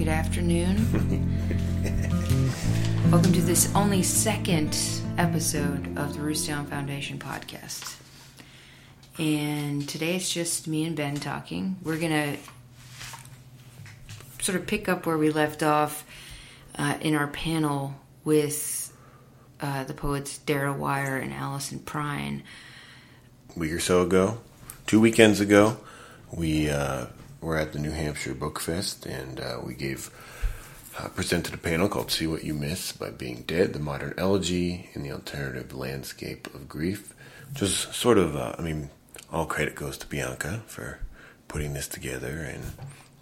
Good afternoon. Welcome to this only second episode of the Ruth Stone Foundation podcast. And today it's just me and Ben talking. We're going to sort of pick up where we left off uh, in our panel with uh, the poets Dara Wier and Alison Prine. A week or so ago, two weekends ago, we uh, were at the New Hampshire Book Fest and uh, we gave uh, presented a panel called "See What You Miss" by Being Dead: The Modern Elegy in the Alternative Landscape of Grief. Just sort of, uh, I mean, all credit goes to Bianca for putting this together and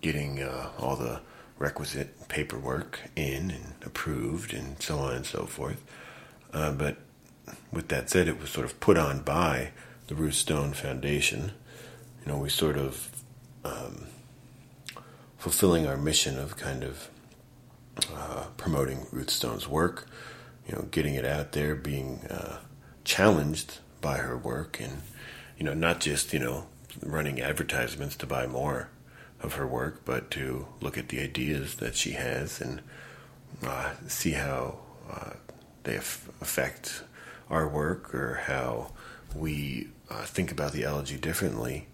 getting uh, all the requisite paperwork in and approved and so on and so forth. Uh, but with that said, it was sort of put on by the Ruth Stone Foundation. You know, we sort of um, fulfilling our mission of kind of uh, promoting Ruth Stone's work, you know, getting it out there, being uh, challenged by her work, and you know, not just you know running advertisements to buy more of her work, but to look at the ideas that she has and uh, see how uh, they affect our work or how we uh, think about the elegy differently,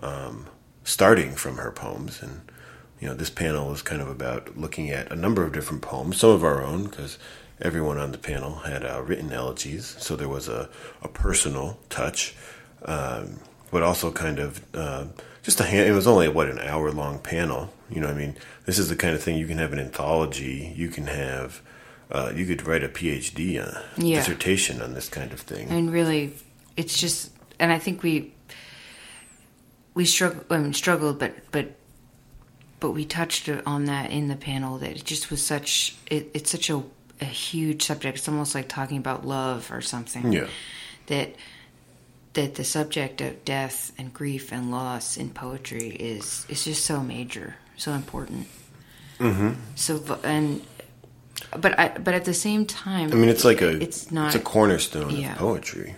um, starting from her poems. And, you know, this panel is kind of about looking at a number of different poems, some of our own, because everyone on the panel had uh, written elegies, so there was a, a personal touch, um, but also kind of uh, just a hand. It was only what an hour long panel. You know, I mean, this is the kind of thing you can have an anthology. You can have, uh, you could write a PhD uh, Yeah. dissertation on this kind of thing. And really, it's just, and I think we we struggle, I mean, struggled, but but but we touched on that in the panel that it just was such it, it's such a, a huge subject. It's almost like talking about love or something. Yeah. That that the subject of death and grief and loss in poetry is is just so major, so important. Mm-hmm. So and but I but at the same time, I mean, it's like a it's not it's a cornerstone yeah. of poetry.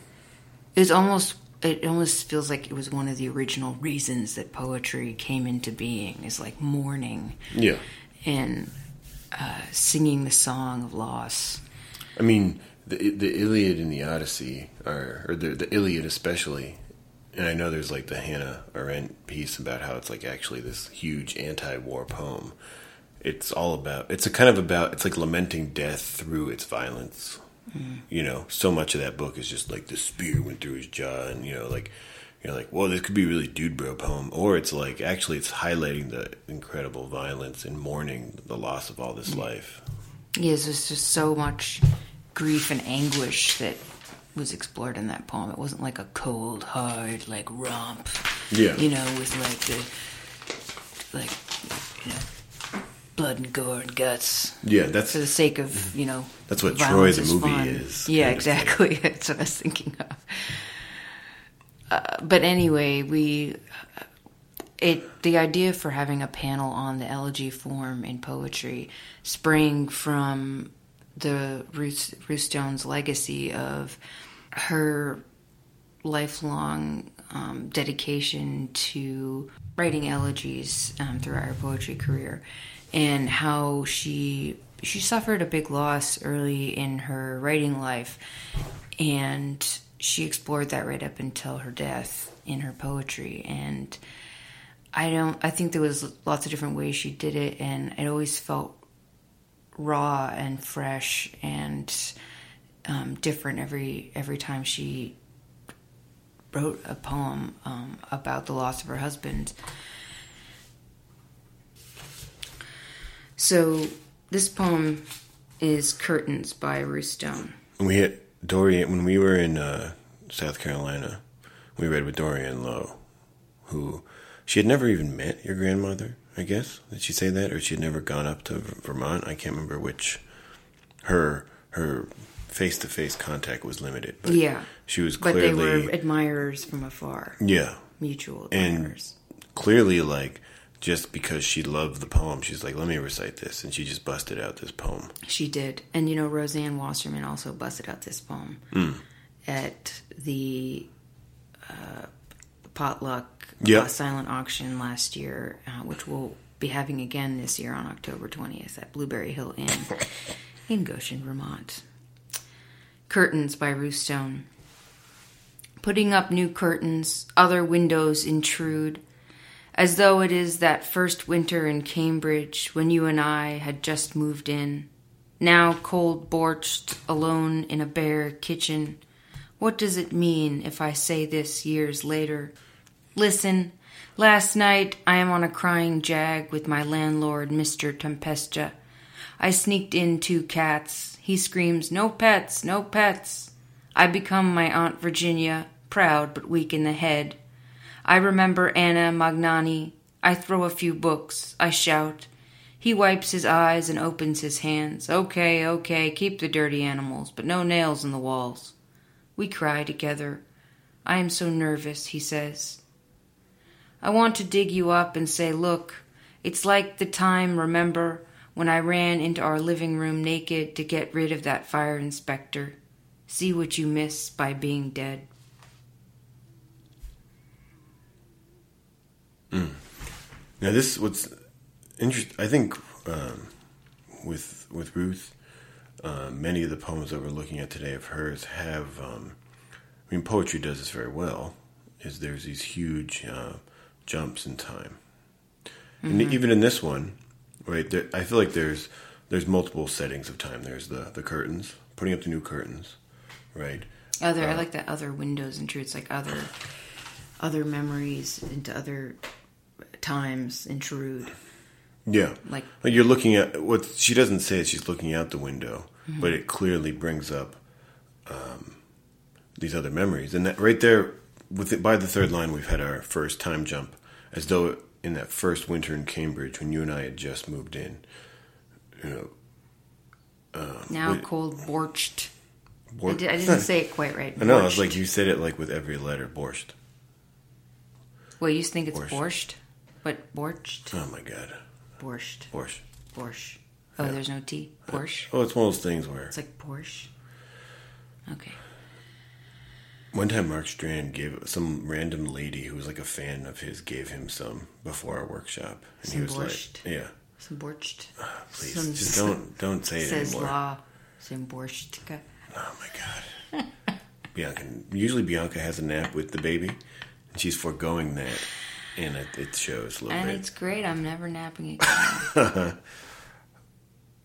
it's almost it almost feels like it was one of the original reasons that poetry came into being is like mourning Yeah. and uh, singing the song of loss I mean, the the Iliad and the Odyssey are, or the the Iliad especially. And I know there's like the Hannah Arendt piece about how it's like actually this huge anti-war poem. It's all about. It's a kind of about. It's like lamenting death through its violence. You know, so much of that book is just like the spear went through his jaw, and you know, like you're like, well, this could be a really dude bro poem, or it's like actually it's highlighting the incredible violence and mourning the loss of all this mm. life. yes there's just so much grief and anguish that was explored in that poem it wasn't like a cold hard like romp Yeah. you know with like the like you know blood and gore and guts. Yeah, that's for the sake of you know That's what Troy the movie fun. is, yeah kind of thing. exactly. That's what i was thinking of. Uh, but anyway we it the idea for having a panel on the elegy form in poetry sprang from the ruth, ruth Stone's legacy of her lifelong um, dedication to writing elegies um, throughout her poetry career, and how she she suffered a big loss early in her writing life, and she explored that right up until her death in her poetry. And I don't. I think there was lots of different ways she did it, and it always felt raw and fresh and um, different every every time she wrote a poem um, about the loss of her husband. So this poem is "Curtains" by Ruth Stone. we hit Dorian when we were in uh, South Carolina. We read with Dorianne Laux, who she had never even met your grandmother. I guess did she say that, or she had never gone up to Vermont? I can't remember which. Her her face to face contact was limited, but Yeah, she was but they were admirers from afar, yeah, mutual and admirers. clearly like just because she loved the poem, she's like, let me recite this, and she just busted out this poem. She did, and you know Rosanne Wasserman also busted out this poem Hmm. at the uh, potluck Yep. uh, silent auction last year, uh, which we'll be having again this year on October 20th at Blueberry Hill Inn in Goshen, Vermont. Curtains by Ruth Stone. Putting up new curtains, other windows intrude, as though it is that first winter in Cambridge when you and I had just moved in. Now cold borched, alone in a bare kitchen. What does it mean if I say this years later? Listen, last night I am on a crying jag with my landlord, Mr. Tempesta. I sneaked in two cats. He screams, No pets, no pets. I become my Aunt Virginia, proud but weak in the head. I remember Anna Magnani. I throw a few books. I shout. He wipes his eyes and opens his hands. Okay, okay, keep the dirty animals, but no nails in the walls. We cry together. I am so nervous, he says. I want to dig you up and say, Look, it's like the time, remember, when I ran into our living room naked to get rid of that fire inspector. See what you miss by being dead. Now, this what's interesting. I think um, with with Ruth, uh, many of the poems that we're looking at today of hers have. Um, I mean, poetry does this very well. Is there's these huge uh, jumps in time, and even in this one, right? There, I feel like there's there's multiple settings of time. There's the the curtains, putting up the new curtains, right? Other, I like that other windows intrudes, like other, other memories into other times intrude. Yeah, Like- you're looking at what she doesn't say is she's looking out the window, but it clearly brings up um, these other memories, and that right there, with it, by the third line, we've had our first time jump, as though in that first winter in Cambridge when you and I had just moved in, you know. Now wait. cold borched. I, Bor- did, I didn't not- say it quite right. I know. It's Borscht. like you said it like with every letter, borscht. Well, you think it's Borscht. borscht, but borched, Oh my god, borscht, borscht. borscht. Oh, Yeah. there's no T. Uh, borscht. Oh, it's one of those things where It's like Porsche. Okay. One time, Mark Strand gave some random lady who was like a fan of his gave him some before our workshop, and he was borscht. like, "Yeah, Some borscht. Uh, please, Some- just don't don't say it Says anymore." Some borscht. Oh my god, Bianca. Usually, Bianca has a nap with the baby, and she's foregoing that, and it, it shows a little And bit. it's great. I'm never napping again.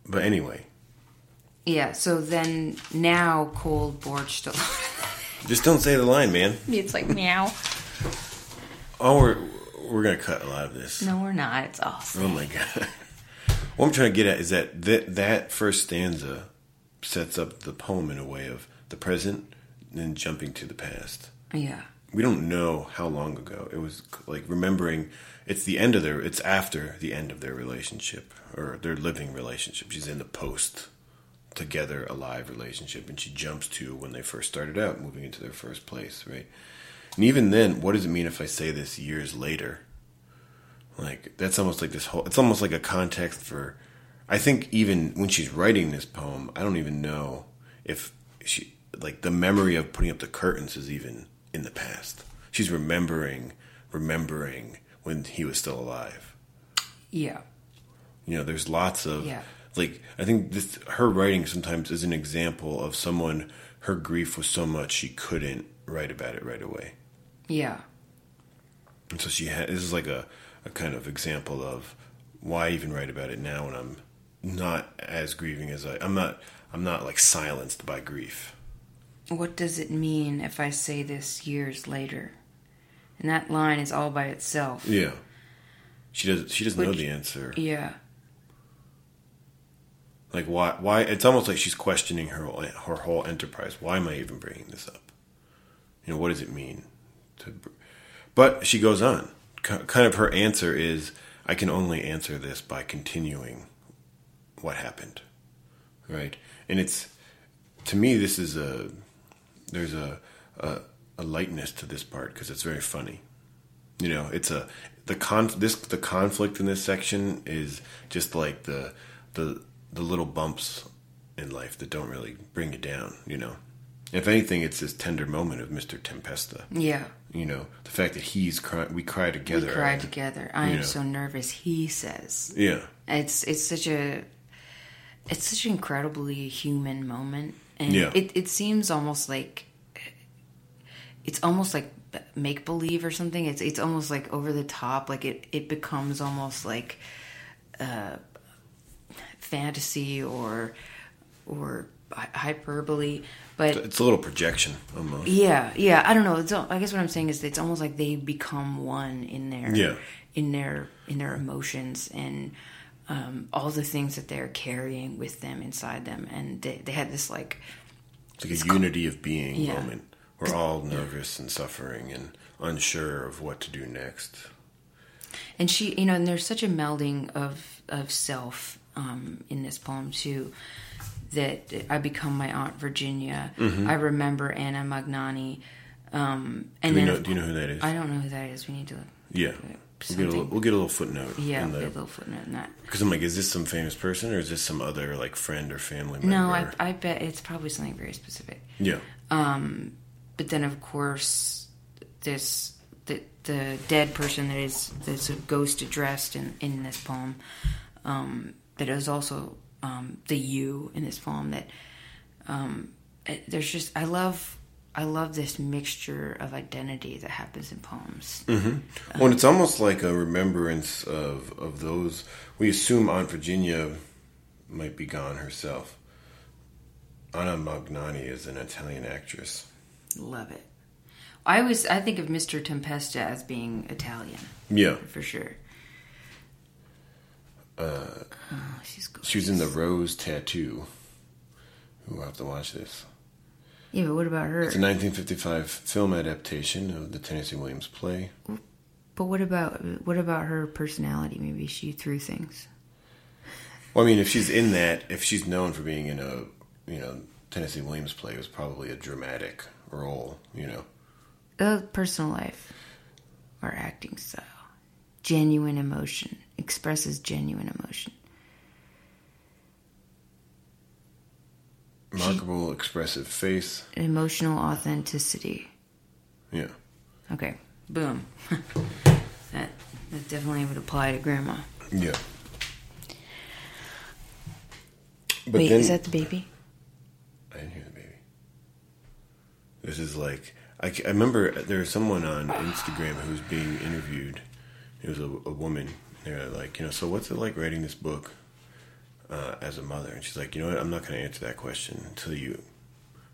But anyway, yeah. So then now cold borched. just don't say the line, man. it's like meow. Oh, we're we're gonna cut a lot of this. No, we're not. It's awesome. Oh my god. What I'm trying to get at is that that, that first stanza sets up the poem in a way of the present and then jumping to the past. Yeah. We don't know how long ago. It was like remembering it's the end of their it's after the end of their relationship or their living relationship. She's in the post together alive relationship and she jumps to when they first started out moving into their first place, right? And even then, what does it mean if I say this years later? Like that's almost like this whole. It's almost like a context for. I think even when she's writing this poem, I don't even know if she like the memory of putting up the curtains is even in the past. She's remembering, remembering when he was still alive. Yeah. You know, there's lots of Yeah. like I think this her writing sometimes is an example of someone her grief was so much she couldn't write about it right away. Yeah. And so she had this is like a, a kind of example of why even write about it now when I'm not as grieving as I I'm not I'm not like silenced by grief. What does it mean if I say this years later? And that line is all by itself. Yeah. She does she doesn't know the answer. Yeah. Like why why it's almost like she's questioning her whole- her whole enterprise. Why am I even bringing this up? You know, what does it mean to But she goes on. Kind of her answer is I can only answer this by continuing what happened. Right? And it's to me this is a there's a a, a lightness to this part because it's very funny. You know, it's a the con this the conflict in this section is just like the the the little bumps in life that don't really bring you down. You know, if anything, it's this tender moment of Mister Tempesta. Yeah. You know, the fact that he's crying, we cry together. We cry together. I am know. so nervous. He says, Yeah, it's it's such a it's such an incredibly human moment, and Yeah. it it seems almost like it's almost like make believe or something. It's it's almost like over the top. Like it it becomes almost like uh, fantasy or or hyperbole, but it's a little projection almost. yeah, yeah. I don't know. It's, I guess what I'm saying is it's almost like they become one in their Yeah. in their in their emotions and um, all the things that they're carrying with them inside them, and they they had this like It's like a unity of being Yeah. moment. We're all nervous and suffering and unsure of what to do next. and she you know and there's such a melding of of self um, in this poem too that I become my aunt Virginia. I remember Anna Magnani. Um, and Mm-hmm. Do, then know, do you know who that is? I don't know who that is. We need to Look, yeah. We'll get, a, little- we'll get a little footnote. yeah, the- get a little footnote in that. Because I'm like, is this some famous person or is this some other like friend or family member? No, I, I bet it's probably something very specific. yeah, But then, of course, this the the dead person that is that's a ghost addressed in in this poem. Um, that is also um, the you in this poem. That um, it- there's just I love I love this mixture of identity that happens in poems. Well, and it's almost like a remembrance of of those. We assume Aunt Virginia might be gone herself. Anna Magnani is an Italian actress. Love it. I always I think of Mr. Tempesta as being Italian Yeah, for sure. Uh, oh, she's gorgeous. she was in the Rose Tattoo. We'll have to watch this. Yeah, but what about her? It's a 1955 film adaptation of the Tennessee Williams play. But what about what about her personality? Maybe she threw things. Well, I mean, if she's in that, if she's known for being in a, you know, Tennessee Williams play, it was probably a dramatic role, you know. Uh, personal life or acting style. Genuine emotion expresses genuine emotion. Remarkable, expressive face. Emotional authenticity. Yeah. Okay, boom. that that definitely would apply to grandma. Yeah. But Wait, then, is that the baby? I didn't hear the baby. This is like I, I remember there was someone on Instagram who was being interviewed. It was a, a woman. They're like, you know, so what's it like writing this book uh, as a mother? And she's like, you know what? I'm not going to answer that question until you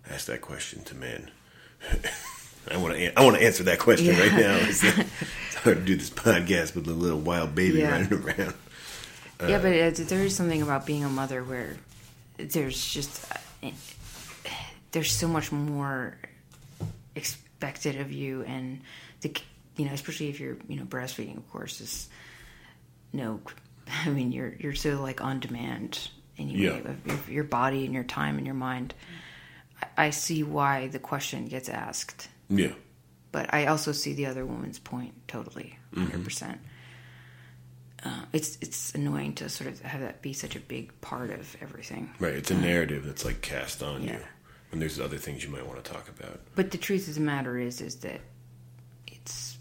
ask that question to men. I want to. I want to answer that question Yeah. right now. It's, it's hard to do this podcast with a little wild baby Yeah. running around. yeah, but it, there is something about being a mother where there's just uh, there's so much more expected of you, and the you know especially if you're you know breastfeeding, of course, is no. I mean, you're you're so like on demand anyway Yeah. of your, your body and your time and your mind. I, I see why the question gets asked, Yeah. but I also see the other woman's point totally, Mm-hmm. 100 percent. Uh, it's it's annoying to sort of have that be such a big part of everything. Right. It's a narrative that's like cast on you. And there's other things you might want to talk about. But the truth of the matter is, is that it's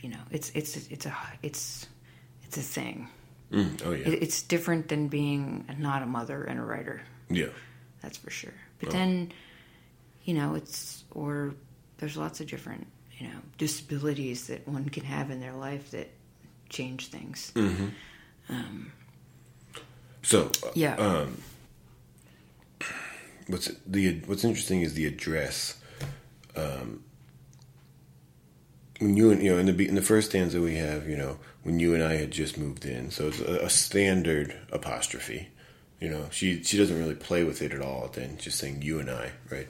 you know it's it's it's a it's it's a thing. Mm. Oh yeah. It, it's different than being not a mother and a writer. yeah. That's for sure. But Oh. then, you know, it's or there's lots of different you know disabilities that one can have in their life that change things. So uh, Yeah. Um, what's the what's interesting is the address. Um, when you and you know in the in the first stanza we have you know when you and I had just moved in, so it's a, a standard apostrophe. You know, she she doesn't really play with it at all. Then just saying you and I, right?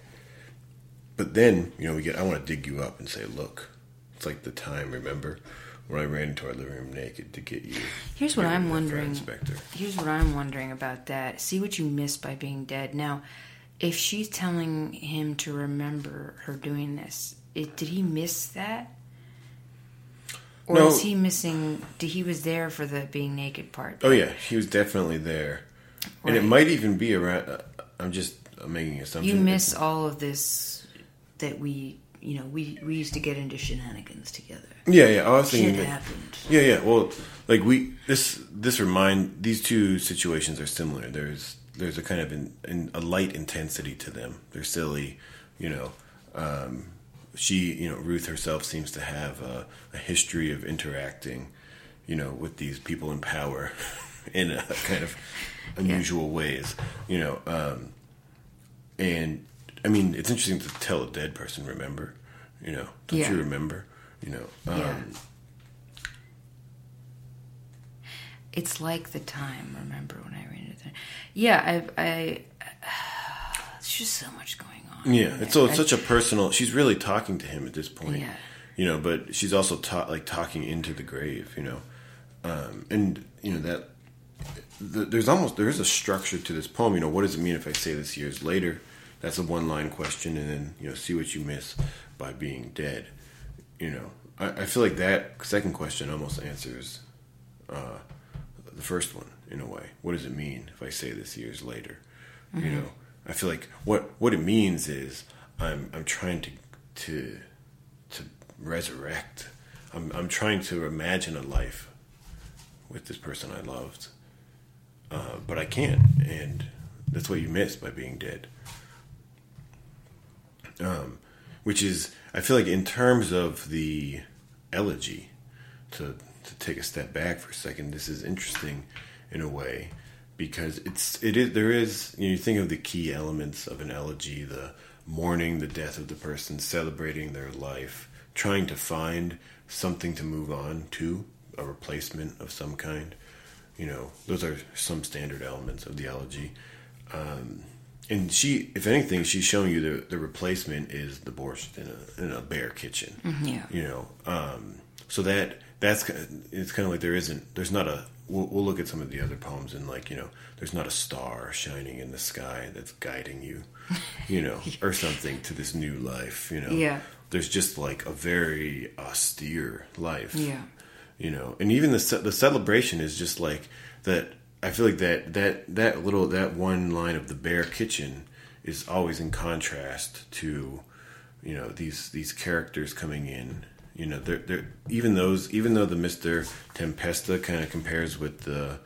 But then you know we get I want to dig you up and say, look, it's like the time. Remember when I ran into our living room naked to get you? Here's what I'm wondering. Inspector. Here's what I'm wondering about that. See what you missed by being dead. Now, if she's telling him to remember her doing this, it, did he miss that? Or No. is he missing? Did he was there for the being naked part? Oh yeah, he was definitely there, and it might even be around. Uh, I'm just uh, making assumptions. you miss all of this that we you know, we we used to get into shenanigans together. Yeah, yeah. I was thinking. Shit that- happened. Yeah, yeah. Well, like we this this remind these two situations are similar. There's there's a kind of in, in a light intensity to them. They're silly, you know. Um, she, you know, Ruth herself seems to have a, a history of interacting, you know, with these people in power in a kind of unusual ways, you know. Um, and I mean, it's interesting to tell a dead person, remember, you know, don't Yeah. you remember, you know? Um, Yeah. It's like the time. Remember when I ran into? Yeah, I. I it's just so much going on. Yeah, it's so it's such a personal. She's really talking to him at this point, Yeah. you know. But she's also ta- like talking into the grave, you know, um, and you know that th- there's almost there is a structure to this poem. You know, what does it mean if I say this years later? That's a one line question, and then you know, see what you miss by being dead. You know, I, I feel like that second question almost answers uh, the first one in a way. What does it mean if I say this years later? You know, I feel like what what it means is I'm I'm trying to to to resurrect. I'm I'm trying to imagine a life with this person I loved, uh, but I can't, and that's what you miss by being dead. Um, which is I feel like in terms of the elegy, to to take a step back for a second, this is interesting in a way because it's it is there is you, know, you think of the key elements of an elegy, the mourning the death of the person, celebrating their life, trying to find something to move on to, a replacement of some kind. You know, those are some standard elements of the elegy. Um, and she, if anything, she's showing you the, the replacement is the borscht in a, in a bare kitchen Yeah. you know um, so that that's it's kind of like there isn't there's not a we'll, we'll look at some of the other poems and like you know there's not a star shining in the sky that's guiding you you know or something to this new life you know Yeah. there's just like a very austere life Yeah. you know and even the the celebration is just like that i feel like that that that little that one line of the bare kitchen is always in contrast to you know these these characters coming in you know they're, they're even those even though the mr tempesta kind of compares with the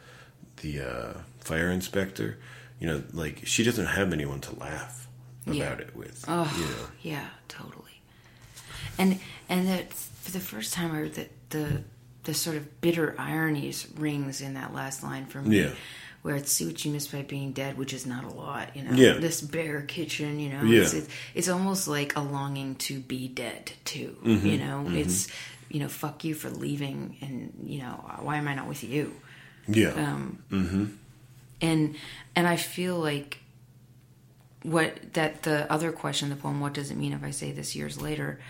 the uh, fire inspector you know like she doesn't have anyone to laugh about Yeah. it with Oh, you know yeah, totally. And and that for the first time, I heard that the the sort of bitter ironies rings in that last line for me. Yeah. Where it's see what you miss by being dead, which is not a lot, you know. Yeah. This bare kitchen, you know. Yeah. It's, it's it's almost like a longing to be dead too. Mm-hmm. You know, it's you know, fuck you for leaving, and you know, why am I not with you? yeah Um, and and I feel like what that the other question in the poem, what does it mean if I say this years later,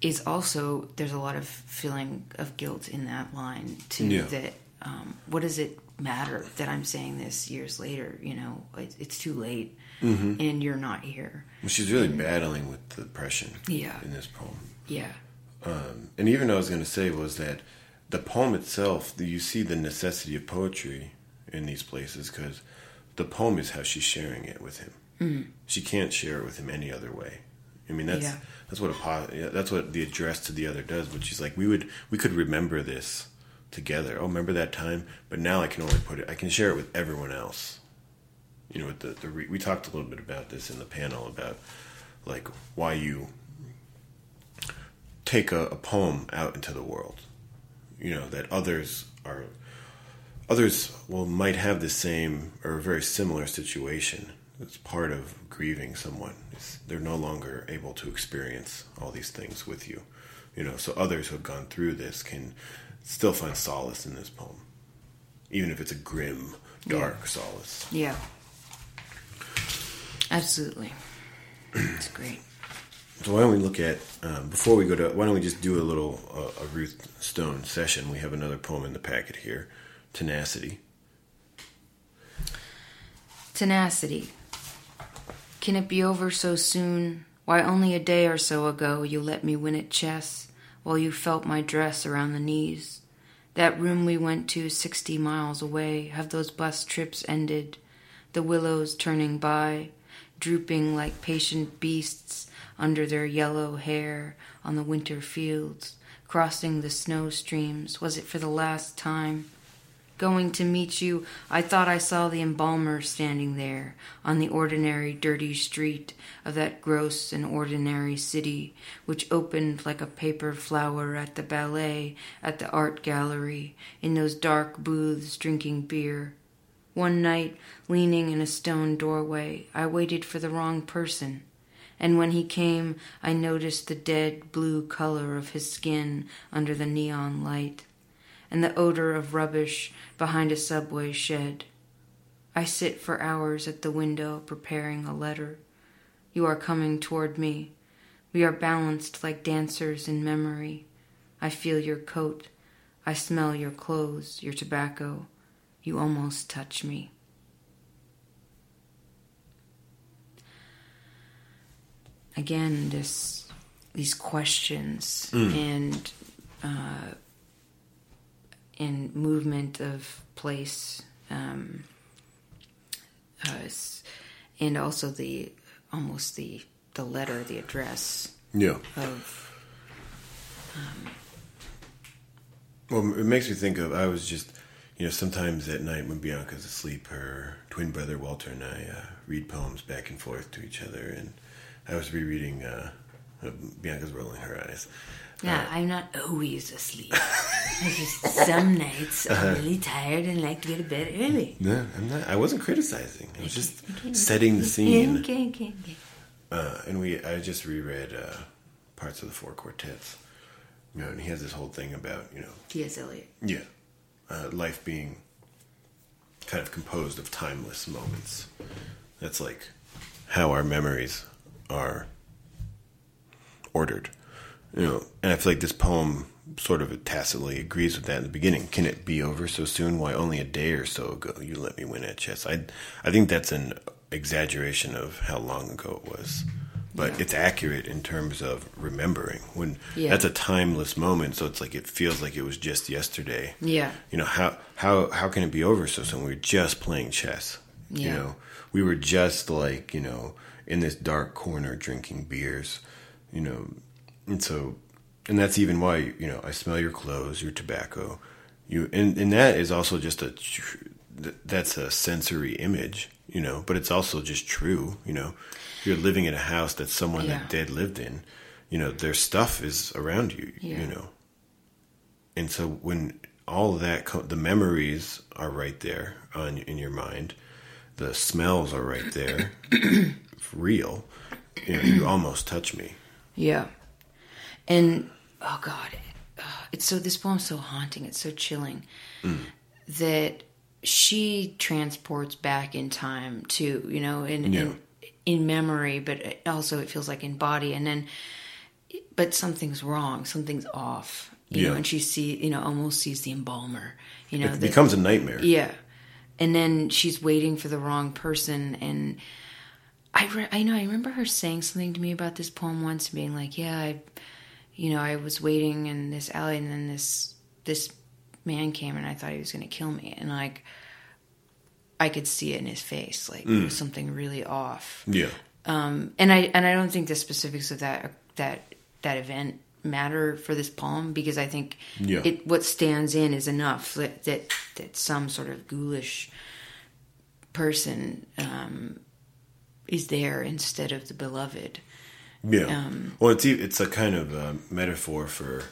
is also there's a lot of feeling of guilt in that line too. Yeah. That um, what does it matter that I'm saying this years later? You know, it, it's too late, Mm-hmm. and you're not here. Well, she's really battling with depression Yeah. in this poem Yeah, Um, and even what I was going to say was that the poem itself, you see the necessity of poetry in these places because the poem is how she's sharing it with him. She can't share it with him any other way. I mean, that's Yeah. that's what a that's what the address to the other does. But she's like, we would we could remember this together. Oh, remember that time? But now I can only put it. I can share it with everyone else. You know, with the, the re- we talked a little bit about this in the panel about like why you take a, a poem out into the world. You know that others are others well might have the same or a very similar situation. It's part of grieving someone. It's, they're no longer able to experience all these things with you. You know, so others who have gone through this can still find solace in this poem, even if it's a grim, dark solace. yeah, absolutely. It's great. So why don't we look at um, before we go to why don't we just do a little uh, a Ruth Stone session? We have another poem in the packet here, Tenacity. Tenacity. Can it be over so soon? Why, only a day or so ago you let me win at chess while you felt my dress around the knees. That room we went to sixty miles away, have those bus trips ended? The willows turning by, drooping like patient beasts under their yellow hair on the winter fields, crossing the snow streams. Was it for the last time? Going to meet you, I thought I saw the embalmer standing there on the ordinary dirty street of that gross and ordinary city, which opened like a paper flower at the ballet, at the art gallery, in those dark booths drinking beer. One night, leaning in a stone doorway, I waited for the wrong person. And when he came, I noticed the dead blue color of his skin under the neon light and the odor of rubbish behind a subway shed. I sit for hours at the window preparing a letter. You are coming toward me. We are balanced like dancers in memory. I feel your coat. I smell your clothes, your tobacco. You almost touch me. Again, this these questions Mm. and uh, and movement of place, um, uh, and also the almost the the letter, the address Yeah. of Well, it makes me think of I was just, you know, sometimes at night when Bianca's asleep, her twin brother Walter and I uh, read poems back and forth to each other, and I was rereading. Uh, uh, Bianca's rolling her eyes. Yeah, I'm not always asleep. Just some nights I'm really tired and like to get to bed early. No, I'm not. I wasn't criticizing. I was just setting the scene. Okay, okay, okay. Uh, and we, I just reread uh, parts of the Four Quartets. You know, and he has this whole thing about you know T.S. Eliot. Yeah. Uh, life being kind of composed of timeless moments. That's like how our memories are ordered. You know, and I feel like this poem sort of tacitly agrees with that in the beginning. Can it be over so soon? Why only a day or so ago you let me win at chess? I I think that's an exaggeration of how long ago it was. But Yeah. it's accurate in terms of remembering. When Yeah. that's a timeless moment, so it's like it feels like it was just yesterday Yeah. you know how how how can it be over so soon? We were just playing chess. Yeah. You know, we were just like you know in this dark corner drinking beers. You know, and so and that's even why you know I smell your clothes, your tobacco. You and and that is also just a that's a sensory image. You know, but it's also just true. You know, you're living in a house that someone Yeah. that dead lived in. You know, their stuff is around you. Yeah. You know, and so when all of that co- the memories are right there on in your mind the smells are right there real you, know, you almost touch me Yeah. And oh god, uh, it's so this poem's so haunting. It's so chilling that she transports back in time too. You know, in Yeah. in, in memory, but also it feels like in body. And then, but something's wrong. Something's off. You know, and she see you know almost sees the embalmer. You know, it becomes a nightmare yeah. And then she's waiting for the wrong person and I re- I know I remember her saying something to me about this poem once being like, "Yeah, I you know, I was waiting in this alley and then this this man came and I thought he was going to kill me." And like I could see it in his face like was something really off. yeah Um and I and I don't think the specifics of that that that event matter for this poem because I think Yeah. it what stands in is enough that that, that some sort of ghoulish person um, is there instead of the beloved. Yeah. Um, well it's it's a kind of a metaphor for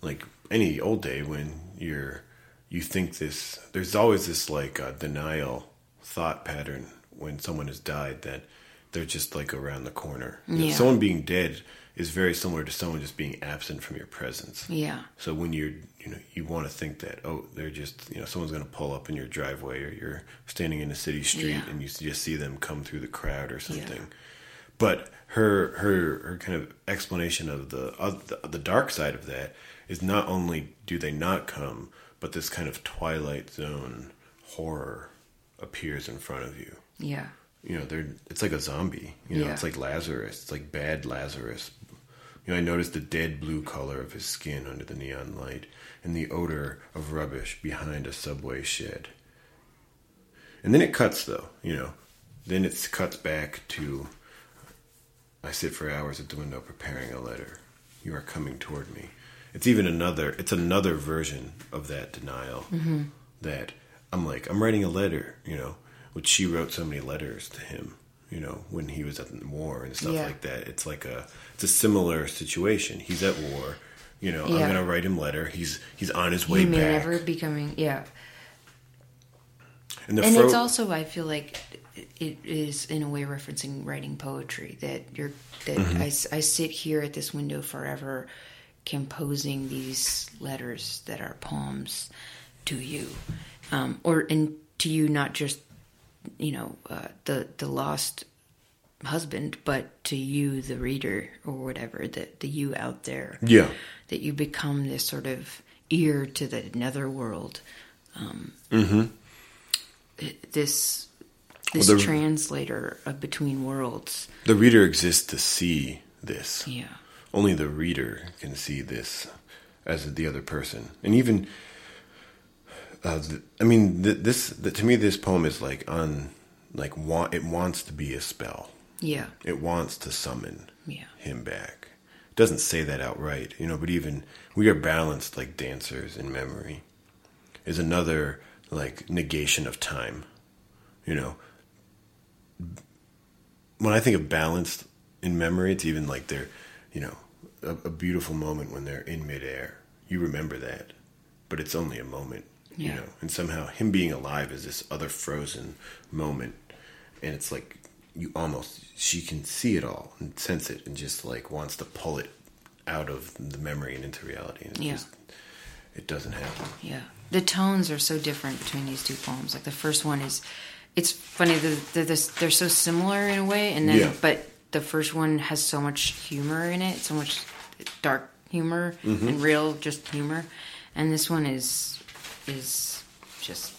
like any old day when you're you think this there's always this like uh, denial thought pattern when someone has died that they're just like around the corner. You know, someone being dead is very similar to someone just being absent from your presence. Yeah, So when you're, you know, you want to think that, oh, they're just, you know, someone's going to pull up in your driveway or you're standing in a city street Yeah. and you just see them come through the crowd or something. But her, her, her kind of explanation of the, of the, the dark side of that is not only do they not come, but this kind of twilight zone horror appears in front of you. yeah, You know, they're, it's like a zombie. You know, Yeah. it's like Lazarus. It's like bad Lazarus. You know, I noticed the dead blue color of his skin under the neon light and the odor of rubbish behind a subway shed. And then it cuts, though, you know. Then it cuts back to I sit for hours at the window preparing a letter. You are coming toward me. It's even another. It's another version of that denial. Mm-hmm. That I'm like I'm writing a letter. You know, which she wrote so many letters to him. You know, when he was at the war and stuff Yeah. like that. It's like a. It's a similar situation. He's at war. You know, I'm gonna write him letter. He's he's on his way He may back. never becoming yeah. and the and fro- it's also I feel like it is in a way referencing writing poetry that you're that Mm-hmm. I, I sit here at this window forever composing these letters that are poems to you um, or and to you not just you know uh, the the lost husband but to you the reader or whatever the the you out there yeah. that you become this sort of ear to the netherworld. Um, This this Well, the- translator of between worlds. The reader exists to see this. Yeah, Only the reader can see this as the other person, and even. Uh, the, I mean, th- this the, to me, this poem is like on, like want it wants to be a spell. yeah, It wants to summon yeah, him back. It doesn't say that outright, you know. But even we are balanced like dancers in memory. Is another like negation of time, you know. When I think of balanced in memory, it's even like they're, you know, a, a beautiful moment when they're in midair. You remember that, but it's only a moment, you know. And somehow him being alive is this other frozen moment, and it's like you almost she can see it all and sense it, and just like wants to pull it out of the memory and into reality. And Yeah. just it doesn't happen. yeah. The tones are so different between these two poems. Like the first one is, it's funny they're, they're so similar in a way, and then Yeah. but the first one has so much humor in it, so much dark humor Mm-hmm. and real just humor, and this one is is just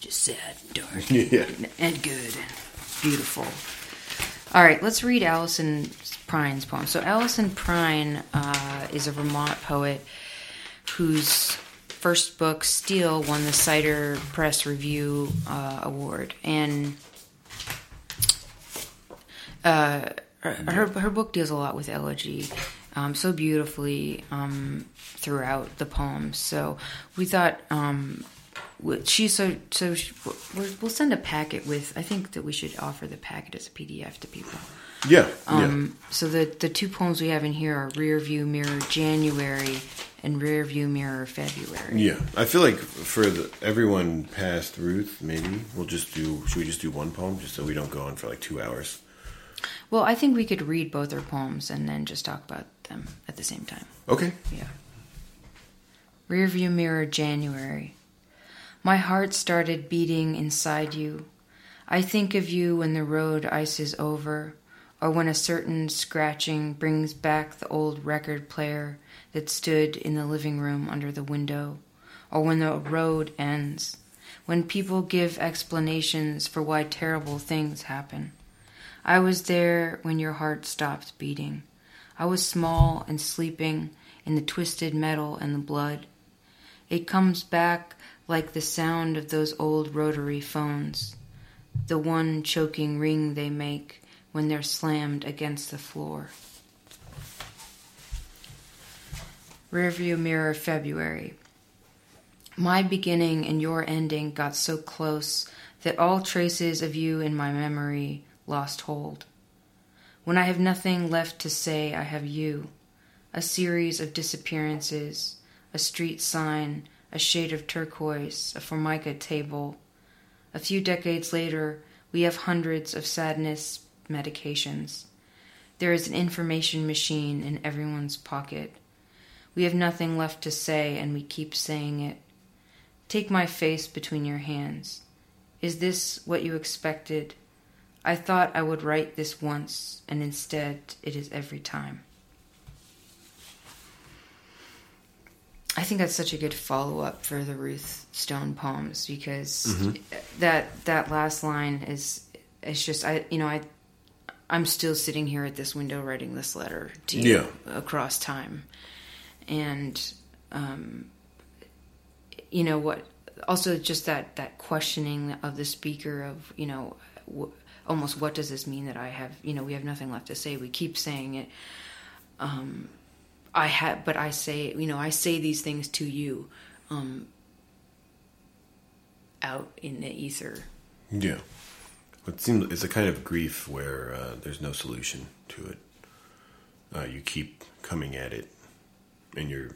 just sad, and dark, Yeah. and good, and beautiful. All right, let's read Alison Prine's poem. So Alison Prine uh, is a Vermont poet whose first book, Steel, won the Cider Press Review uh, Award, and uh, her her book deals a lot with elegy, um, so beautifully um, throughout the poems. So we thought um, she so so she, we'll send a packet with. I think that we should offer the packet as a PDF to people. Yeah, Um, So the the two poems we have in here are Rear View Mirror January and Rear View Mirror February. yeah. I feel like for the, everyone past Ruth, maybe we'll just do. Should we just do one poem, just so we don't go on for like two hours? Well, I think we could read both our poems and then just talk about them at the same time. Okay. Yeah. Rearview mirror January. My heart started beating inside you. I think of you when the road ices over, or when a certain scratching brings back the old record player that stood in the living room under the window, or when the road ends, when people give explanations for why terrible things happen. I was there when your heart stopped beating. I was small and sleeping in the twisted metal and the blood. It comes back like the sound of those old rotary phones, the one choking ring they make when they're slammed against the floor. Rearview mirror February. My beginning and your ending got so close that all traces of you in my memory lost hold. When I have nothing left to say, I have you. A series of disappearances, a street sign, a shade of turquoise, a formica table. A few decades later, we have hundreds of sadness medications. There is an information machine in everyone's pocket. We have nothing left to say, and we keep saying it. Take my face between your hands. Is this what you expected? I thought I would write this once, and instead it is every time. I think that's such a good follow up for the Ruth Stone poems because mm-hmm. that that last line is it's just I you know I I'm still sitting here at this window writing this letter to you across time, and um, you know what also just that that questioning of the speaker of you know wh- almost what does this mean that I have you know we have nothing left to say. We keep saying it. Um, I have, but I say you know I say these things to you, um, out in the ether. Yeah. It seems it's a kind of grief where uh, there's no solution to it. Uh, you keep coming at it in your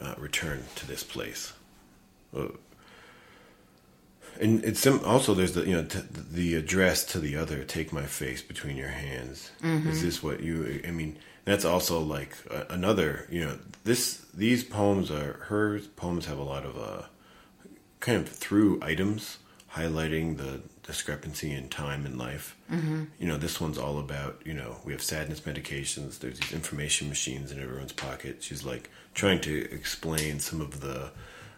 uh, return to this place. Uh, and it's sim- also there's the you know t- the address to the other. Take my face between your hands. Is this what you? I mean, that's also like a, another. You know, this these poems are her poems have a lot of uh, kind of through items highlighting the discrepancy in time and life. Mm-hmm. You know, this one's all about, you know, we have sadness medications, there's these information machines in everyone's pocket. She's like trying to explain some of the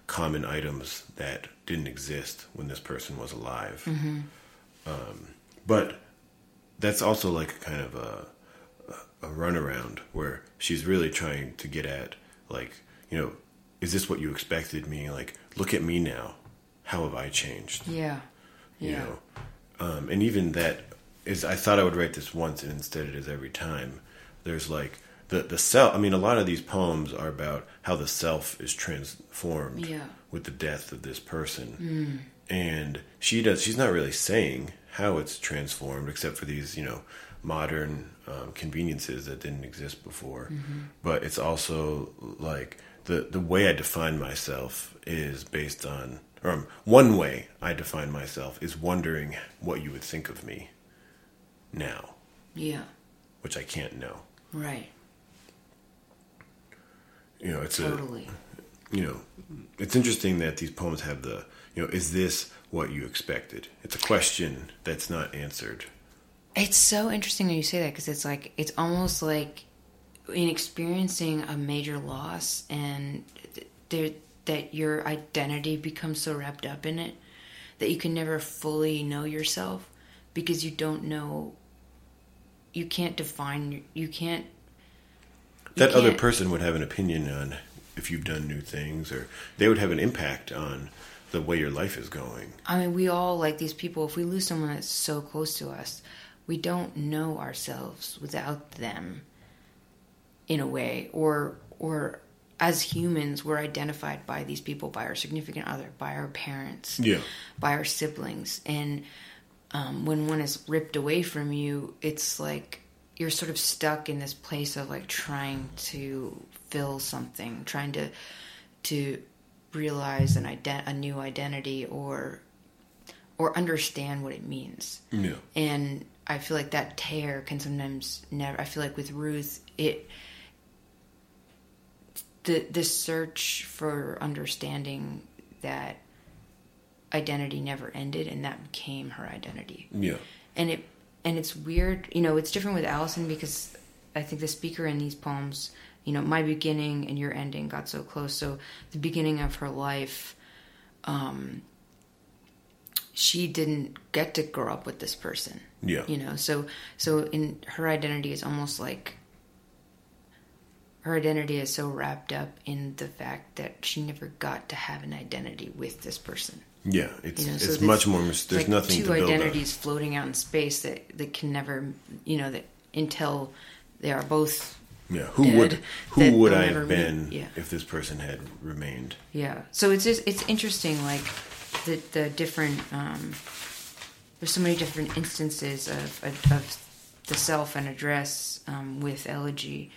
common items that didn't exist when this person was alive. Mm-hmm. Um, but that's also like a kind of a, a runaround where she's really trying to get at, like, you know, is this what you expected me? Like, look at me now. How have I changed? Yeah, you yeah, know? Um, and even that is i thought i would write this once and instead it is every time. There's like the the self i mean a lot of these poems are about how the self is transformed Yeah. with the death of this person. And she does she's not really saying how it's transformed except for these you know modern um, conveniences that didn't exist before. But it's also like the the way i define myself is based on or um, one way i define myself is wondering what you would think of me now yeah. which i can't know Right. you know it's a Totally. you know, it's interesting that these poems have the, you know, is this what you expected? It's a question that's not answered. It's so interesting that you say that because it's like it's almost like in experiencing a major loss and there that your identity becomes so wrapped up in it that you can never fully know yourself because you don't know you can't define you can't you That other can't- person would have an opinion on if you've done new things, or they would have an impact on the way your life is going. I mean, we all like these people. If we lose someone that's so close to us, we don't know ourselves without them. In a way, or or as humans, we're identified by these people, by our significant other, by our parents, Yeah. by our siblings, and um, when one is ripped away from you, it's like you're sort of stuck in this place of like trying to fill something, trying to to realize an ident- a new identity or or understand what it means. Yeah. And I feel like that tear can sometimes never. I feel like with Ruth, it the the search for understanding that identity never ended, and that became her identity Yeah. and it and it's weird you know it's different with Alison because i think the speaker in these poems you know my beginning and your ending got so close so the beginning of her life um she didn't get to grow up with this person Yeah. you know so so in her identity is almost like her identity is so wrapped up in the fact that she never got to have an identity with this person Yeah. It's you know, so it's much more. There's like nothing two identities floating out in space that that can never, you know, that until they are both. Yeah. Who dead, would who would I have been Yeah. if this person had remained? yeah. So it's just it's interesting, like the the different. um There's so many different instances of of, of the self and address um, with elegy.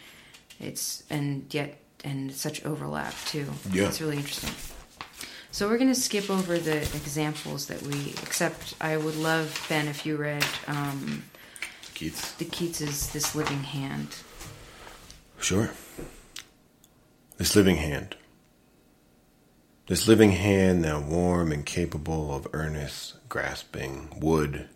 It's and yet and such overlap too. Yeah. it's really interesting. So we're going to skip over the examples that we. Except I would love Ben if you read um, Keats. the Keats's "This Living Hand." Sure. This living hand. This living hand, now warm and capable of earnest grasping, would,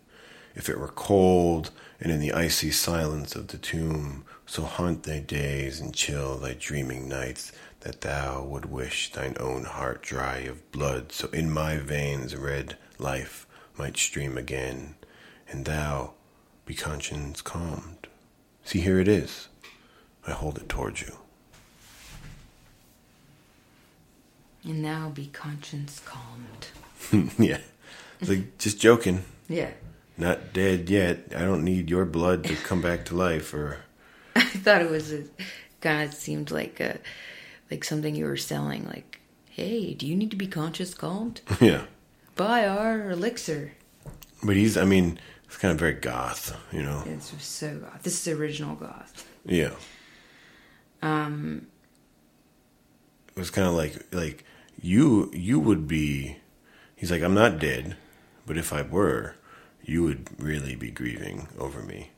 if it were cold and in the icy silence of the tomb, so haunt thy days and chill thy dreaming nights that thou would wish thine own heart dry of blood, so in my veins red life might stream again, and thou be conscience calmed. See, here it is. I hold it towards you. And now be conscience calmed. yeah. It's like just joking. Yeah. not dead yet. I don't need your blood to come back to life. Or I thought it was a, kind of seemed like a like something you were selling. Like, hey, do you need to be conscious calmed? yeah, Buy our elixir. but he's. I mean, it's kind of very goth. You know. It's so goth. This is original goth. Yeah. Um, It was kind of like like you you would be. He's like, I'm not dead, but if I were, you would really be grieving over me.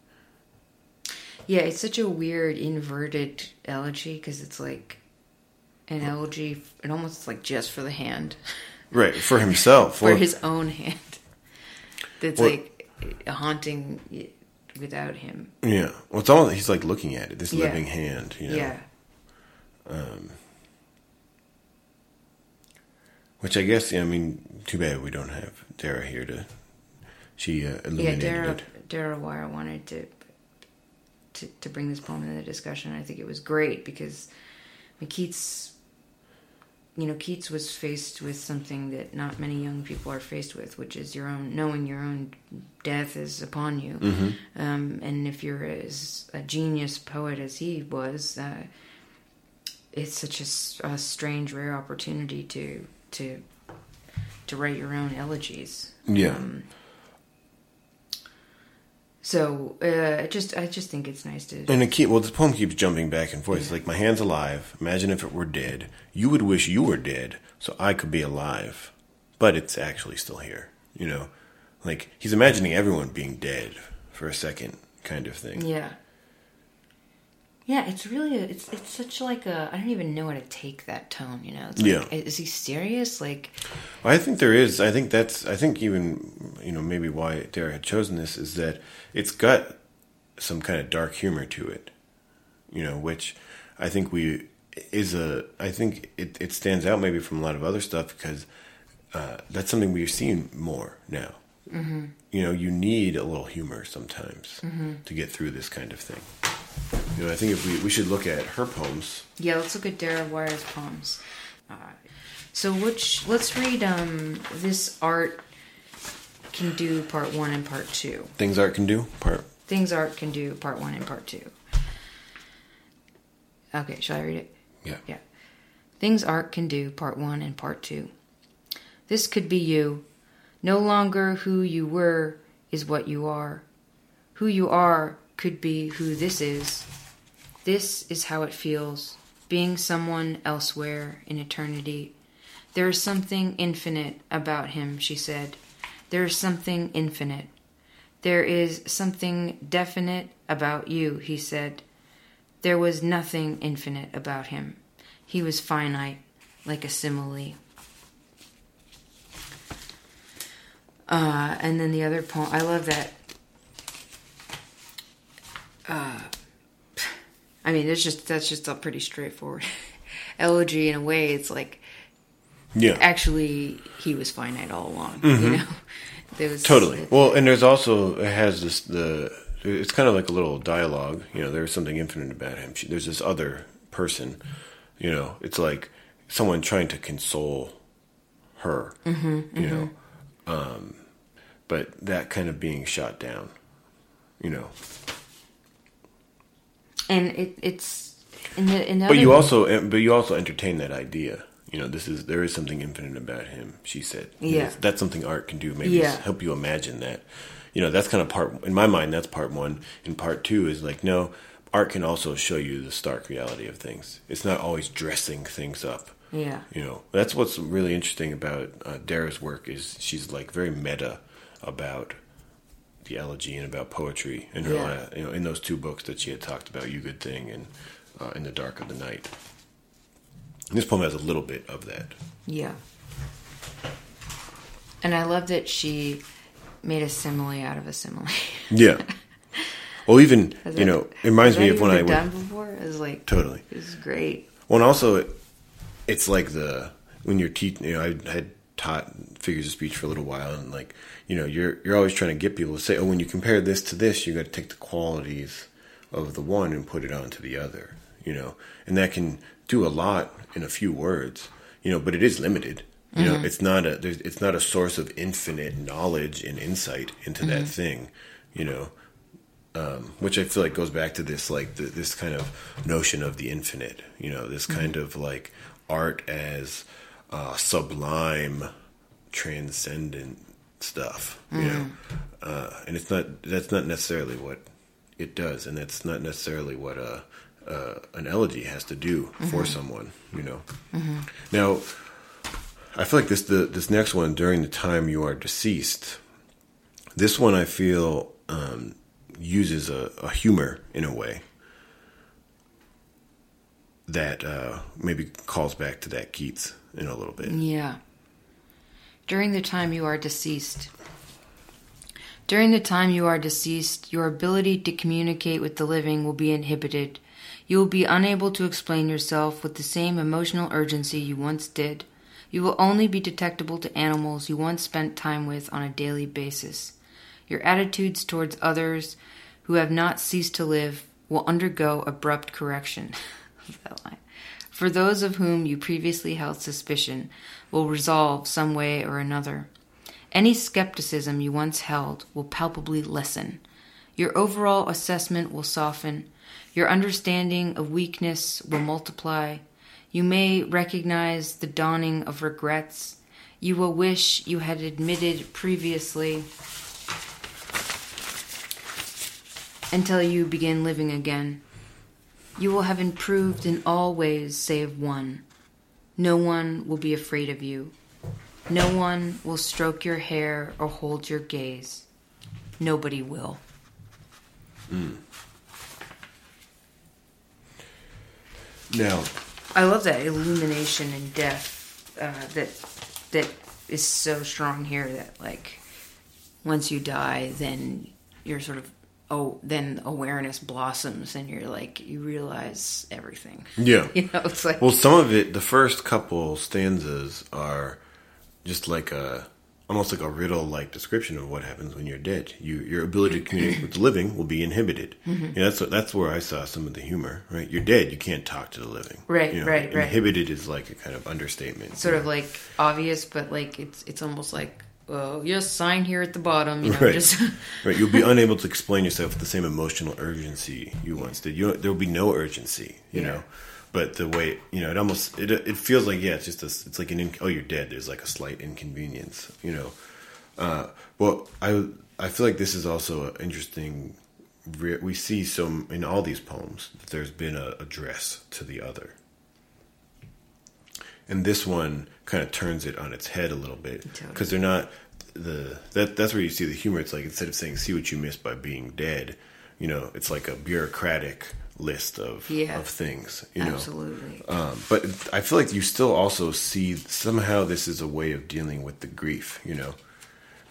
Yeah, it's such a weird inverted elegy because it's like an elegy. It almost like just for the hand, Right for himself. for Well, his own hand. That's Well- like a haunting without him. Yeah. Well, it's almost he's like looking at it. This Yeah. living hand. You know. Yeah. Um, Which I guess, yeah, I mean, too bad we don't have Dara here to. She uh, Yeah, illuminated Dara it. Dara Wier wanted to, to to bring this poem into the discussion. I think it was great because I mean, Keats, you know, Keats was faced with something that not many young people are faced with, which is your own knowing your own death is upon you. Mm-hmm. Um, and if you're as a genius poet as he was, uh, it's such a strange, rare opportunity to to to write your own elegies. Yeah. Um, so uh, I just I just think it's nice to And it keep well, the poem keeps jumping back and forth. It's like my hand's alive. Imagine if it were dead. You would wish you were dead, so I could be alive, but it's actually still here. You know, like he's imagining everyone being dead for a second, kind of thing. yeah yeah it's really a, it's it's such like a I don't even know how to take that tone you know it's like, Yeah. is he serious like I think there is. I think that's. I think even you know maybe why Dara had chosen this is that it's got some kind of dark humor to it. You know, which I think we is a. I think it it stands out maybe from a lot of other stuff because uh, that's something we're seeing more now. Mm-hmm. You know, you need a little humor sometimes to get through this kind of thing. You know, I think if we we should look at her poems. yeah let's look at Dara Wier's poems uh, so which let's read um this art can do part one and part two Things art can do part. things art can do part one and part two okay shall I read it Yeah. Yeah. Things art can do, part one and part two. This could be you. No longer who you were is what you are. Who you are could be who this is. This is how it feels, being someone elsewhere in eternity. There is something infinite about him, she said. There is something infinite. There is something definite about you, he said. There was nothing infinite about him. He was finite, like a simile. Uh, and then the other poem, I love that. Uh, I mean, there's just that's just a pretty straightforward elegy in a way. It's like Yeah. actually he was finite all along. You know, there was Totally. Well, and there's also it has this the it's kind of like a little dialogue. You know, there's something infinite about him. She, there's this other person. You know, it's like someone trying to console her. Mm-hmm, you know, um, but that kind of being shot down. You know, and it, it's in the in the but you also but you also entertain that idea. You know, this is there is something infinite about him. She said, Yeah. that's something art can do. Maybe Yeah. help you imagine that. You know, that's kind of part in my mind. That's part one. And part two is like, no, art can also show you the stark reality of things. It's not always dressing things up. yeah You know, that's what's really interesting about uh, Dara's work is she's like very meta about the elegy and about poetry and her, Yeah. you know, in those two books that she had talked about, "You Good Thing" and uh, "In the Dark of the Night." And this poem has a little bit of that. Yeah. And I love that she made a simile out of a simile. Yeah. well, even you know, it reminds me of when I even went before. It was like totally. It was great. Well, and also, it, it's like the when you're teaching. You know, I had taught figures of speech for a little while, and like you know, you're you're always trying to get people to say, "Oh, when you compare this to this, you got to take the qualities of the one and put it onto the other." You know, and that can do a lot in a few words. You know, but it is limited. You know, mm-hmm. it's not a there's, it's not a source of infinite knowledge and insight into that mm-hmm. thing. You know, um, which I feel like goes back to this like the, this kind of notion of the infinite. You know, this mm-hmm. kind of like art as uh, sublime, transcendent stuff. You know, uh, and it's not that's not necessarily what it does, and that's not necessarily what a uh, an elegy has to do for someone. You know, now. I feel like this the this next one during the time you are deceased. This one I feel um, uses a, a humor in a way that uh, maybe calls back to that Keats in a little bit. Yeah. During the time you are deceased. During the time you are deceased, your ability to communicate with the living will be inhibited. You will be unable to explain yourself with the same emotional urgency you once did. You will only be detectable to animals you once spent time with on a daily basis. Your attitudes towards others who have not ceased to live will undergo abrupt correction. that line. For those of whom you previously held suspicion will resolve some way or another. Any skepticism you once held will palpably lessen. Your overall assessment will soften. Your understanding of weakness will multiply. You may recognize the dawning of regrets. You will wish you had admitted previously until you begin living again. You will have improved in all ways save one. No one will be afraid of you. No one will stroke your hair or hold your gaze. Nobody will. Now, I love that illumination and death uh, that that is so strong here. That like once you die, then you're sort of oh, then awareness blossoms, and you're like you realize everything. yeah. You know, it's like Well, some of it, the first couple stanzas are just like a almost like a riddle like description of what happens when you're dead. You your ability to communicate with the living will be inhibited. Mm-hmm. You know, that's that's where I saw some of the humor. Right, you're dead. You can't talk to the living. Right, You know, right, right. Inhibited is like a kind of understatement. sort you of like obvious, but like it's it's almost like well, yes, sign here at the bottom. You know, Right. just right. You'll be unable to explain yourself with the same emotional urgency you once did. You there will be no urgency. You Yeah. know. But the way you know, it almost it it feels like yeah, it's just a, it's like an in, oh you're dead. There's like a slight inconvenience. You know. Uh, well, I I feel like this is also an interesting. We see some in all these poems that there's been a address to the other, and this one kind of turns it on its head a little bit Totally. because they're not the that that's where you see the humor. It's like instead of saying "see what you missed by being dead," you know, it's like a bureaucratic list of Yeah. of things. You know, absolutely. um, but I feel like you still also see somehow this is a way of dealing with the grief, you know.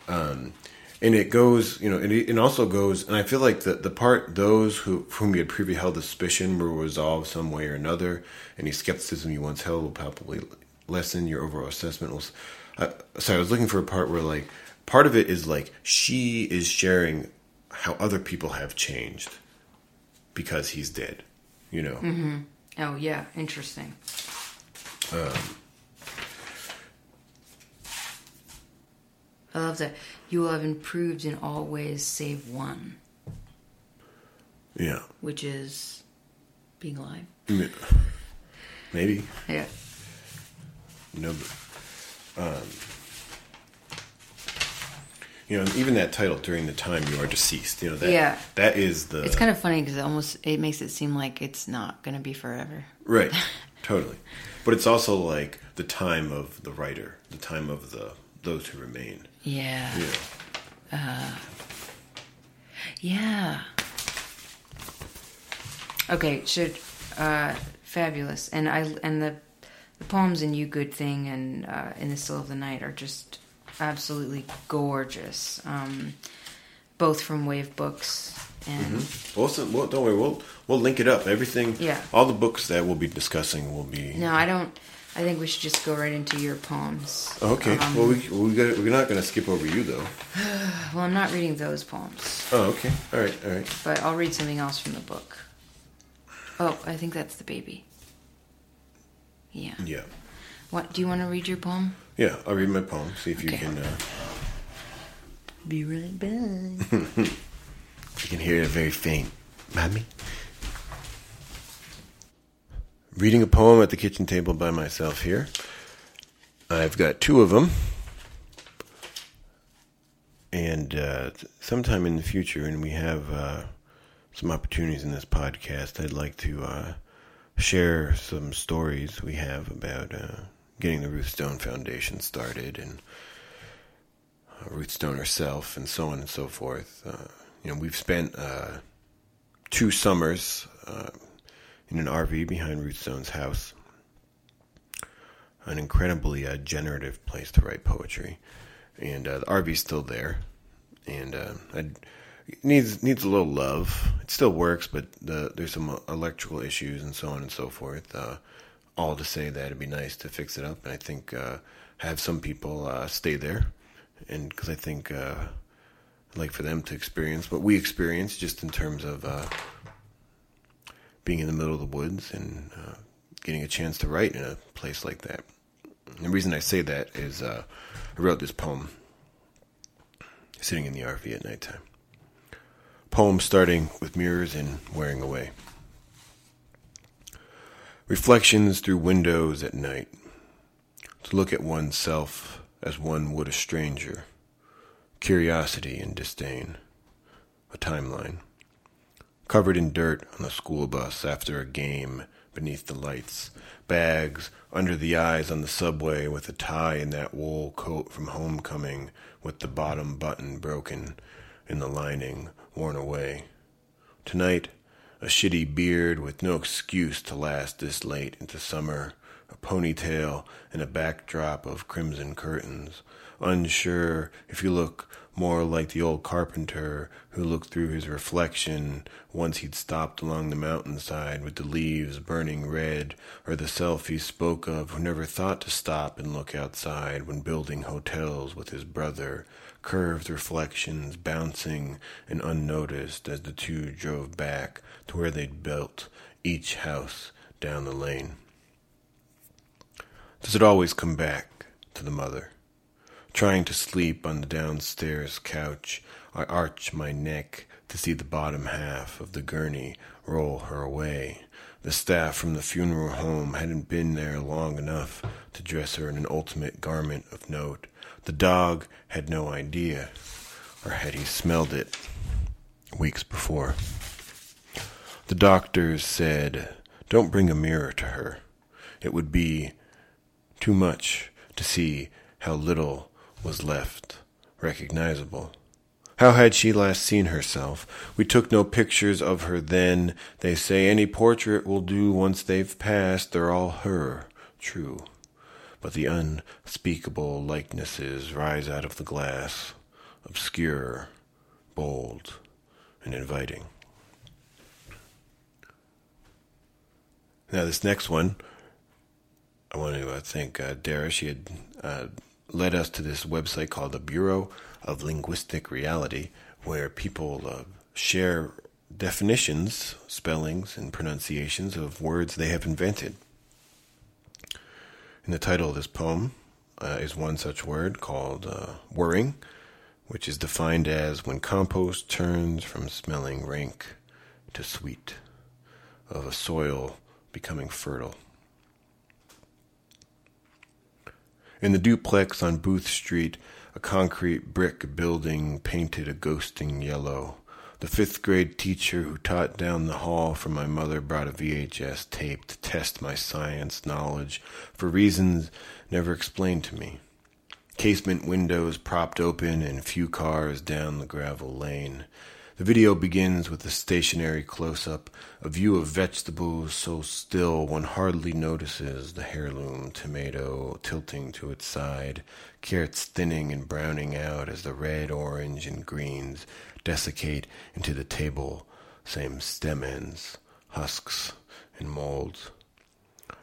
Um, and it goes, you know, and it, it also goes, and I feel like the the part those who whom you had previously held suspicion were resolved some way or another. Any skepticism you once held will palpably lessen. Your overall assessment will. Uh, sorry, I was looking for a part where like part of it is like she is sharing how other people have changed because he's dead, you know. oh yeah, interesting. I love that you will have improved in all ways save one, Yeah. which is being alive. M- Maybe. Yeah. No. but, Um, you know, even that title during the time you are deceased. You know that. Yeah. That is the. It's kind of funny because it almost it makes it seem like it's not going to be forever. right. Totally. But it's also like the time of the writer, the time of the those who remain. Yeah. Yeah. Yeah. Okay, should uh fabulous. And I and the poems in You Good Thing and uh in the Still of the Night are just absolutely gorgeous. Um both from Wave Books and Well, so- well, don't worry. We'll we'll link it up. Everything. Yeah. All the books that we'll be discussing will be. No, I don't I think we should just go right into your poems. Okay. Um, well, we we got, we're not going to skip over you though. well, I'm not reading those poems, Oh, okay. All right. All right. but I'll read something else from the book. Oh, I think that's the baby. Yeah. Yeah. What do you want to read your poem? Yeah, I'll read my poem. See if you can. Uh, Be right back. you can hear it very faint. Mommy. Reading a poem at the kitchen table by myself here. I've got two of them. And uh, sometime in the future, and we have uh, some opportunities in this podcast, I'd like to uh, share some stories we have about uh, getting the Ruth Stone Foundation started and uh, Ruth Stone herself, and so on and so forth. Uh, you know, we've spent uh, two summers uh, in an RV behind Ruth Stone's house. An incredibly uh, generative place to write poetry, and the RV's still there, and I'd, needs needs a little love. It still works, but the, there's some electrical issues and so on and so forth. Uh, all to say that it'd be nice to fix it up, and I think uh, have some people uh, stay there, and because I think uh, I'd like for them to experience what we experience, just in terms of uh, being in the middle of the woods and uh, getting a chance to write in a place like that. And the reason I say that is I wrote this poem sitting in the RV at nighttime. Poem starting with mirrors and wearing away. Reflections through windows at night. To look at oneself as one would a stranger. Curiosity and disdain. A timeline. Covered in dirt on the school bus after a game beneath the lights. Bags under the eyes on the subway with a tie in that wool coat from homecoming with the bottom button broken in the lining worn away. Tonight, a shitty beard with no excuse to last this late into summer, a ponytail and a backdrop of crimson curtains, unsure if you look more like the old carpenter who looked through his reflection once he'd stopped along the mountainside with the leaves burning red, or the self he spoke of who never thought to stop and look outside when building hotels with his brother, curved reflections bouncing and unnoticed as the two drove back to where they'd built each house down the lane. Does it always come back to the mother? Trying to sleep on the downstairs couch, I arch my neck to see the bottom half of the gurney roll her away. The staff from the funeral home hadn't been there long enough to dress her in an ultimate garment of note. The dog had no idea, or had he smelled it weeks before? The doctors said, Don't bring a mirror to her. It would be too much to see how little was left recognizable. How had she last seen herself? We took no pictures of her then. They say any portrait will do once they've passed. They're all her. True. But the unspeakable likenesses rise out of the glass, obscure, bold, and inviting. Now, this next one, I want to uh, thank uh, Dara. She had uh, led us to this website called the Bureau of Linguistic Reality, where people uh, share definitions, spellings, and pronunciations of words they have invented. And the title of this poem uh, is one such word called uh, whirring, which is defined as when compost turns from smelling rank to sweet, of a soil becoming fertile. In the duplex on Booth Street, a concrete brick building painted a ghosting yellow. The fifth grade teacher who taught down the hall from my mother brought a VHS tape to test my science knowledge for reasons never explained to me. Casement windows propped open and few cars down the gravel lane. The video begins with a stationary close up, a view of vegetables so still one hardly notices the heirloom tomato tilting to its side, carrots thinning and browning out as the red, orange, and greens desiccate into the table, same stem ends, husks, and molds.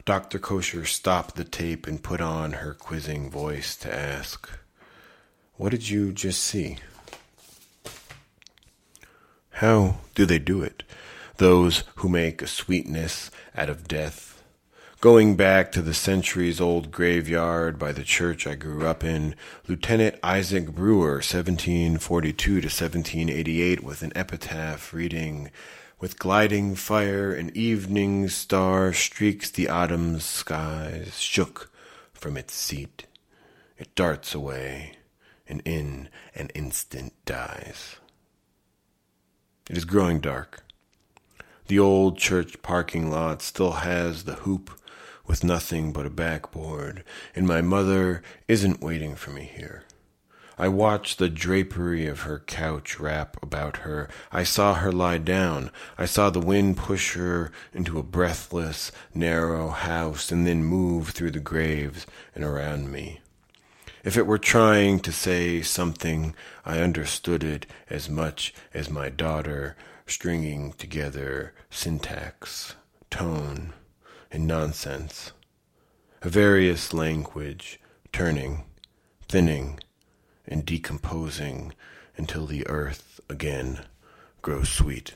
Dr. Kosher stopped the tape and put on her quizzing voice to ask, What did you just see? How do they do it? Those who make a sweetness out of death, Going back to the centuries old graveyard by the church I grew up in, Lieutenant Isaac Brewer, 1742 to 1788, with an epitaph reading, With gliding fire an evening star streaks the autumn's skies, shook from its seat. It darts away, and in an instant dies. It is growing dark. The old church parking lot still has the hoop with nothing but a backboard, and my mother isn't waiting for me here. I watched the drapery of her couch wrap about her. I saw her lie down. I saw the wind push her into a breathless, narrow house and then move through the graves and around me. If it were trying to say something, I understood it as much as my daughter stringing together syntax, tone, and nonsense. A various language, turning, thinning, and decomposing until the earth again grows sweet.